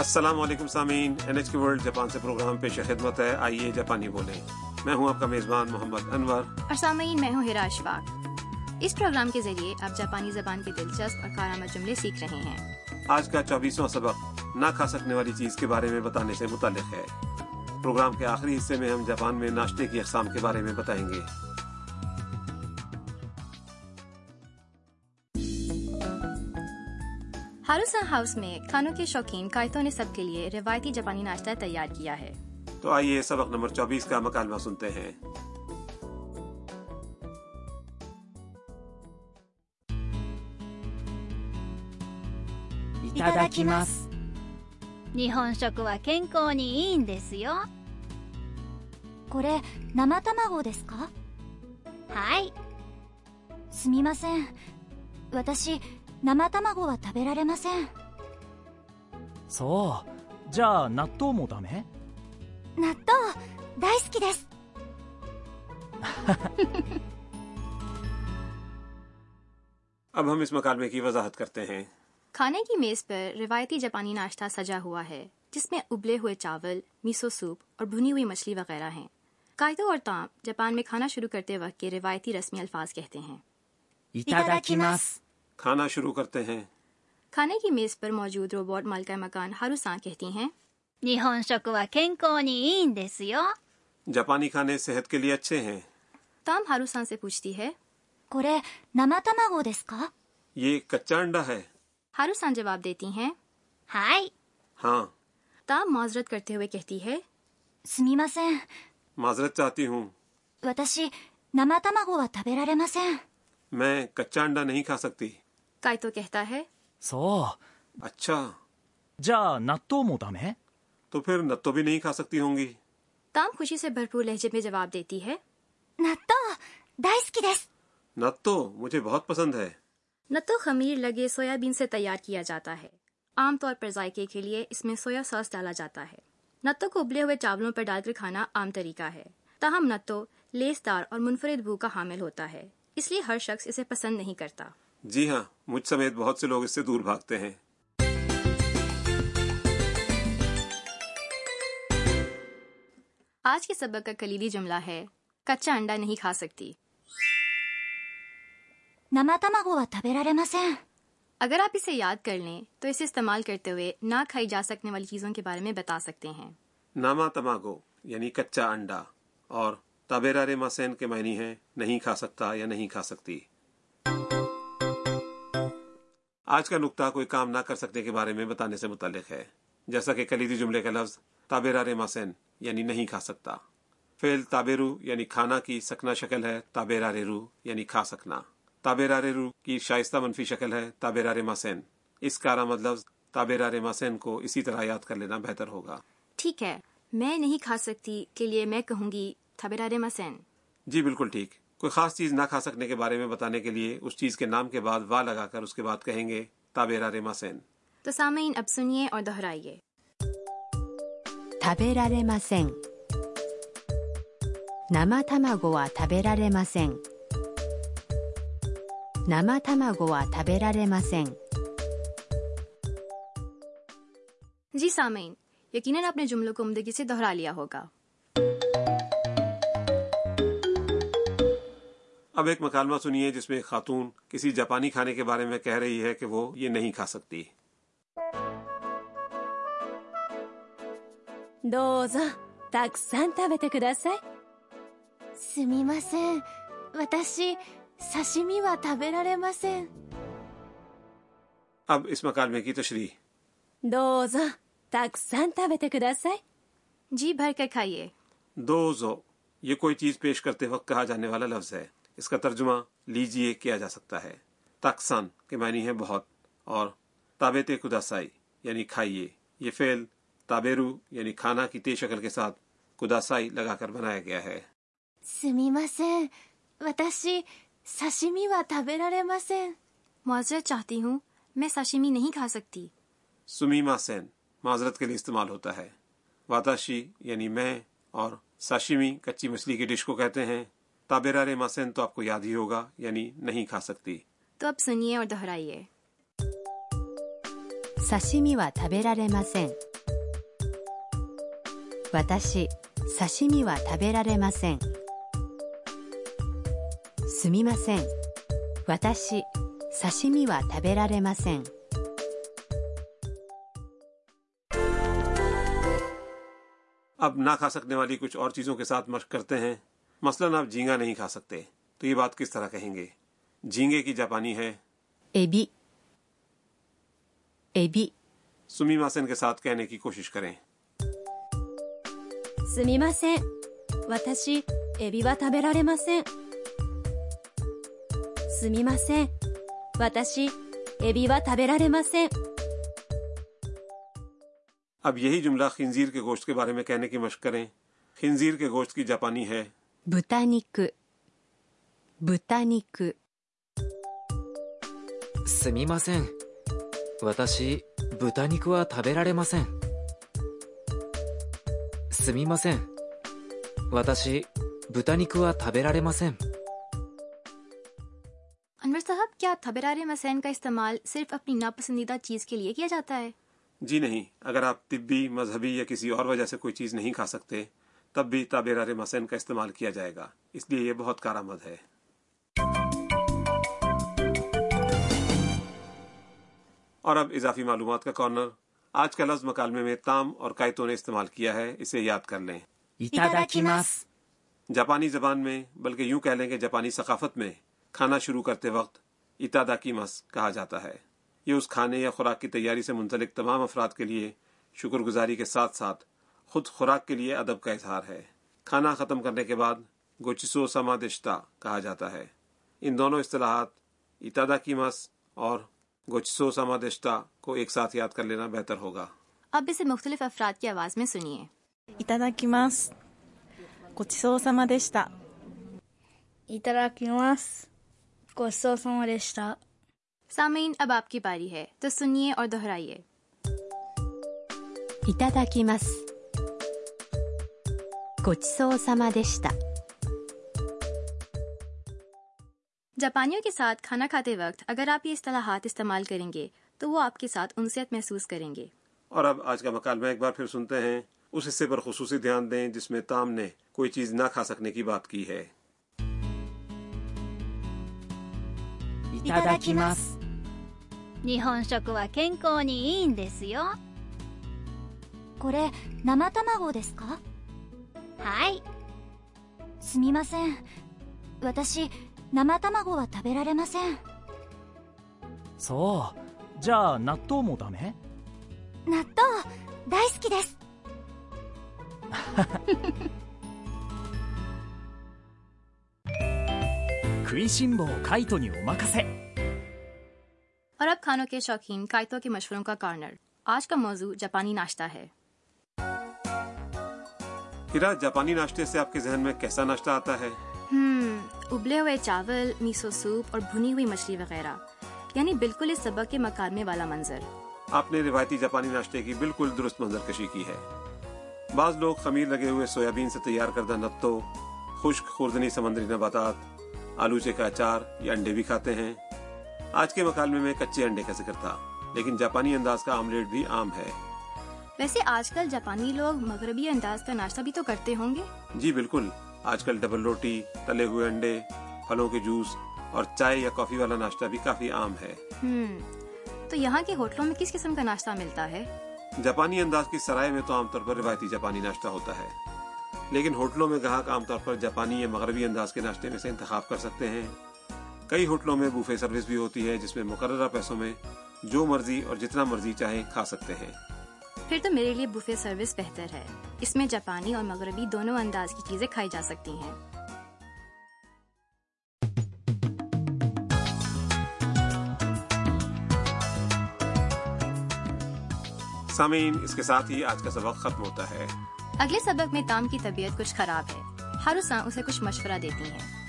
السلام علیکم سامعین N H K World Japan سے پروگرام پیش خدمت ہے۔ آئیے جاپانی بولیں۔ میں ہوں آپ کا میزبان محمد انور۔ اور سامعین میں ہوں ہرا اشفاق۔ اس پروگرام کے ذریعے آپ جاپانی زبان کے دلچسپ اور کارآمد جملے سیکھ رہے ہیں۔ آج کا چوبیسواں سبق نہ کھا سکنے والی چیز کے بارے میں بتانے سے متعلق ہے۔ پروگرام کے آخری حصے میں ہم جاپان میں ناشتے کی اقسام کے بارے میں بتائیں گے۔ ہاروسا ہاؤس میں کھانوں کے شوقین کائتوں نے سب کے لیے روایتی جاپانی ناشتہ تیار کیا ہے تو آئیے سبق نمبر چوبیس کا مکالمہ سنتے ہیں いただきます日本食は健康にいいんですよこれ生卵ですかはいすみません私 生卵は食べられませんそうじゃあ納豆もダメ納豆大好きです اب ہم اس مکالمے کی وضاحت کرتے ہیں کھانے کی میز پر روایتی جاپانی ناشتہ سجا ہوا ہے جس میں ابلے ہوئے چاول میسو سوپ اور بھنی ہوئی مچھلی وغیرہ ہیں کائتو اور تام جاپان میں کھانا شروع کرتے وقت کے روایتی رسمی الفاظ کہتے ہیں いただきます کھانا شروع کرتے ہیں۔ کھانے کی میز پر موجود روبوٹ مالکہ مکان ہاروساں کہتی ہیں۔ جاپانی کھانے صحت کے لیے اچھے ہیں۔ تام ہاروساں سے پوچھتی ہے۔ یہ کچا انڈا ہے۔ ہاروساں جواب دیتی ہیں۔ ہاں۔ تام معذرت کرتے ہوئے کہتی ہے۔ معذرت چاہتی ہوں۔ میں کچا انڈا نہیں کھا سکتی۔ کائتو کہتا ہے そう اچھا じゃあ納豆もダメ تو پھر نتو بھی نہیں کھا سکتی ہوں گی تام خوشی سے بھرپور لہجے میں جواب دیتی ہے 納豆大好きです نتو مجھے بہت پسند ہے نتو خمیر لگے سویابین سے تیار کیا جاتا ہے عام طور پر ذائقے کے لیے اس میں سویا ساس ڈالا جاتا ہے نتو کو ابلے ہوئے چاولوں پر ڈال کر کھانا عام طریقہ ہے تاہم نتو لیس دار اور منفرد بو کا حامل ہوتا ہے اس لیے ہر شخص اسے پسند نہیں کرتا جی ہاں مجھ سمیت بہت سے لوگ اس سے دور بھاگتے ہیں۔ آج کے سبق کا کلیدی جملہ ہے کچا انڈا نہیں کھا سکتی۔ اگر آپ اسے یاد کر لیں تو اسے استعمال کرتے ہوئے نہ کھائی جا سکنے والی چیزوں کے بارے میں بتا سکتے ہیں۔ ناما تماگو یعنی کچا انڈا اور تابیرا ریما سین کے معنی ہے نہیں کھا سکتا یا نہیں کھا سکتی۔ آج کا نقطہ کوئی کام نہ کر سکنے کے بارے میں بتانے سے متعلق ہے۔ جیسا کہ کلیدی جملے کا لفظ تابیرا رے ماسین یعنی نہیں کھا سکتا۔ فعل تابیرو یعنی کھانا کی سکنا شکل ہے تابیرا رے رو یعنی کھا سکنا۔ تابیرا رے رو کی شائستہ منفی شکل ہے تابیرا رے ماسین۔ اس کارآمد لفظ تابیرا رے ماسین کو اسی طرح یاد کر لینا بہتر ہوگا۔ ٹھیک ہے میں نہیں کھا سکتی کے لیے میں کہوں گی تھبرارے مسین جی بالکل ٹھیک۔ کوئی خاص چیز نہ کھا سکنے کے بارے میں بتانے کے لیے اس چیز کے نام کے بعد وا لگا کر اس کے بعد کہیں گے تابیرا ریما سین۔ تو سامعین اب سنیے اور دہرائیے۔ تابیرا ریما گوا تھابیرا ریما سین۔ ناما تھاما گوا تھابیرا ریما سین۔ جی سامعین یقیناً آپ نے جملوں کو عمدگی سے دہرا لیا ہوگا۔ اب ایک مکالمہ سنیے جس میں ایک خاتون کسی جاپانی کھانے کے بارے میں کہہ رہی ہے کہ وہ یہ نہیں کھا سکتی どうぞたくさん食べてくださいすみません私刺身は食べられません اب اس مکالمے کی تشریح どうぞたくさん食べてください جی بھر کر کھائیے دو زو یہ کوئی چیز پیش کرتے وقت کہا جانے والا لفظ ہے اس کا ترجمہ لیجیے کیا جا سکتا ہے۔ تاکسان کے معنی ہے بہت اور تابیت کداسائی یعنی کھائیے۔ یہ فعل تابیرو یعنی کھانا کی تیز شکل کے ساتھ کداسائی لگا کر بنایا گیا ہے۔ معذرت چاہتی ہوں میں ساشیمی نہیں کھا سکتی۔ سمیما سین معذرت کے لیے استعمال ہوتا ہے۔ واتاشی یعنی میں اور ساشیمی کچی مچھلی کی ڈش کو کہتے ہیں۔ تابرار مسن تو آپ کو یاد ہی ہوگا یعنی نہیں کھا سکتی۔ تو اب سنیے اور دہرائیے۔ سشیمی وا تھابیرا رے وا رے سمی وا رے اب نہ کھا سکنے والی کچھ اور چیزوں کے ساتھ مشق کرتے ہیں۔ مثلا آپ جھینگا نہیں کھا سکتے تو یہ بات کس طرح کہیں گے؟ جھینگے کی جاپانی ہے۔ اے سمی ماسن کے ساتھ کہنے کی کوشش کریں۔ سمی ماسن واتاشی ماسن سمی ماسن واتاشی ماسن اب یہی جملہ خنزیر کے گوشت کے بارے میں کہنے کی مشق کریں۔ خنزیر کے گوشت کی جاپانی ہے۔ 豚肉。豚肉。すみません。私豚肉は食べられません。すみません。私豚肉は食べられません。انور صاحب کیا تھبرار مسین کا استعمال صرف اپنی ناپسندیدہ چیز کے لیے کیا جاتا ہے جی نہیں اگر آپ طبی مذہبی یا کسی اور وجہ سے کوئی چیز نہیں کھا سکتے تب بھی تابیر مسین کا استعمال کیا جائے گا۔ اس لیے یہ بہت کارآمد ہے۔ اور اب اضافی معلومات کا کارنر۔ آج کا لفظ مکالمے میں تام اور کائتوں نے استعمال کیا ہے اسے یاد کر لیں۔ جاپانی زبان میں بلکہ یوں کہہ لیں کہ جاپانی ثقافت میں کھانا شروع کرتے وقت اتادا کی مس کہا جاتا ہے۔ یہ اس کھانے یا خوراک کی تیاری سے منسلک تمام افراد کے لیے شکر گزاری کے ساتھ ساتھ خود خوراک کے لیے ادب کا اظہار ہے۔ کھانا ختم کرنے کے بعد گوچسو سما دشتہ کہا جاتا ہے۔ ان دونوں اصطلاحات اتادا کیمس اور گوچسو سما دشتہ کو ایک ساتھ یاد کر لینا بہتر ہوگا۔ اب اسے مختلف افراد کی آواز میں سنیے۔ اتادا کیمس گوچسو سما دشتہ اتادا کیمس گوچسو سما دشتہ سامعین اب آپ کی باری ہے۔ تو سنیے اور دہرائیے۔ اتادا ごちそうさまでした。جاپانیوں کے ساتھ کھانا کھاتے وقت اگر آپ یہ اصطلاحات استعمال کریں گے تو وہ آپ کے ساتھ انسیت محسوس کریں گے۔ اور اب آج کا مکالمہ ایک بار پھر سنتے ہیں۔ اس حصے پر خصوصی دھیان دیں جس میں تام نے کوئی چیز نہ کھا سکنے کی بات کی ہے۔ شکوا کینکو نی ان کورے نما تماگو دیس はい。すみません。私生卵は食べられません。そう。じゃあ納豆もダメ？納豆大好きです。食いしん坊カイトにお任せ。عرب کھانوں کے شوقین کائتوں کے مشوروں کا کارنر۔ آج کا موضوع جاپانی ناشتہ ہے۔ ہیرا جاپانی ناشتے سے آپ کے ذہن میں کیسا ناشتہ آتا ہے؟ ابلے ہوئے چاول میسو سوپ اور بھنی ہوئی مچھلی وغیرہ یعنی بالکل اس سبق کے مکالمے والا منظر۔ آپ نے روایتی جاپانی ناشتے کی بالکل درست منظر کشی کی ہے۔ بعض لوگ خمیر لگے ہوئے سویابین سے تیار کردہ نتو خشک خوردنی سمندری نباتات آلوچے کا اچار یا انڈے بھی کھاتے ہیں۔ آج کے مکالمے میں کچے انڈے کا ذکر تھا لیکن جاپانی انداز کا آملیٹ بھی عام ہے۔ ویسے آج کل جاپانی لوگ مغربی انداز کا ناشتہ بھی تو کرتے ہوں گے۔ جی بالکل۔ آج کل ڈبل روٹی تلے ہوئے انڈے پھلوں کے جوس اور چائے یا کافی والا ناشتہ بھی کافی عام ہے۔ تو یہاں کے ہوٹلوں میں کس قسم کا ناشتہ ملتا ہے؟ جاپانی انداز کی سرائے میں تو عام طور پر روایتی جاپانی ناشتہ ہوتا ہے۔ لیکن ہوٹلوں میں گاہک عام طور پر جاپانی یا مغربی انداز کے ناشتے میں سے انتخاب کر سکتے ہیں۔ کئی ہوٹلوں میں بوفے سروس بھی ہوتی ہے جس میں مقررہ پیسوں میں جو مرضی اور جتنا مرضی چاہے کھا سکتے ہیں۔ پھر تو میرے لیے بوفے سروس بہتر ہے۔ اس میں جاپانی اور مغربی دونوں انداز کی چیزیں کھائی جا سکتی ہیں۔ سامین اس کے ساتھ ہی آج کا سبق ختم ہوتا ہے۔ اگلے سبق میں تام کی طبیعت کچھ خراب ہے۔ ہر اسے کچھ مشورہ دیتی ہیں۔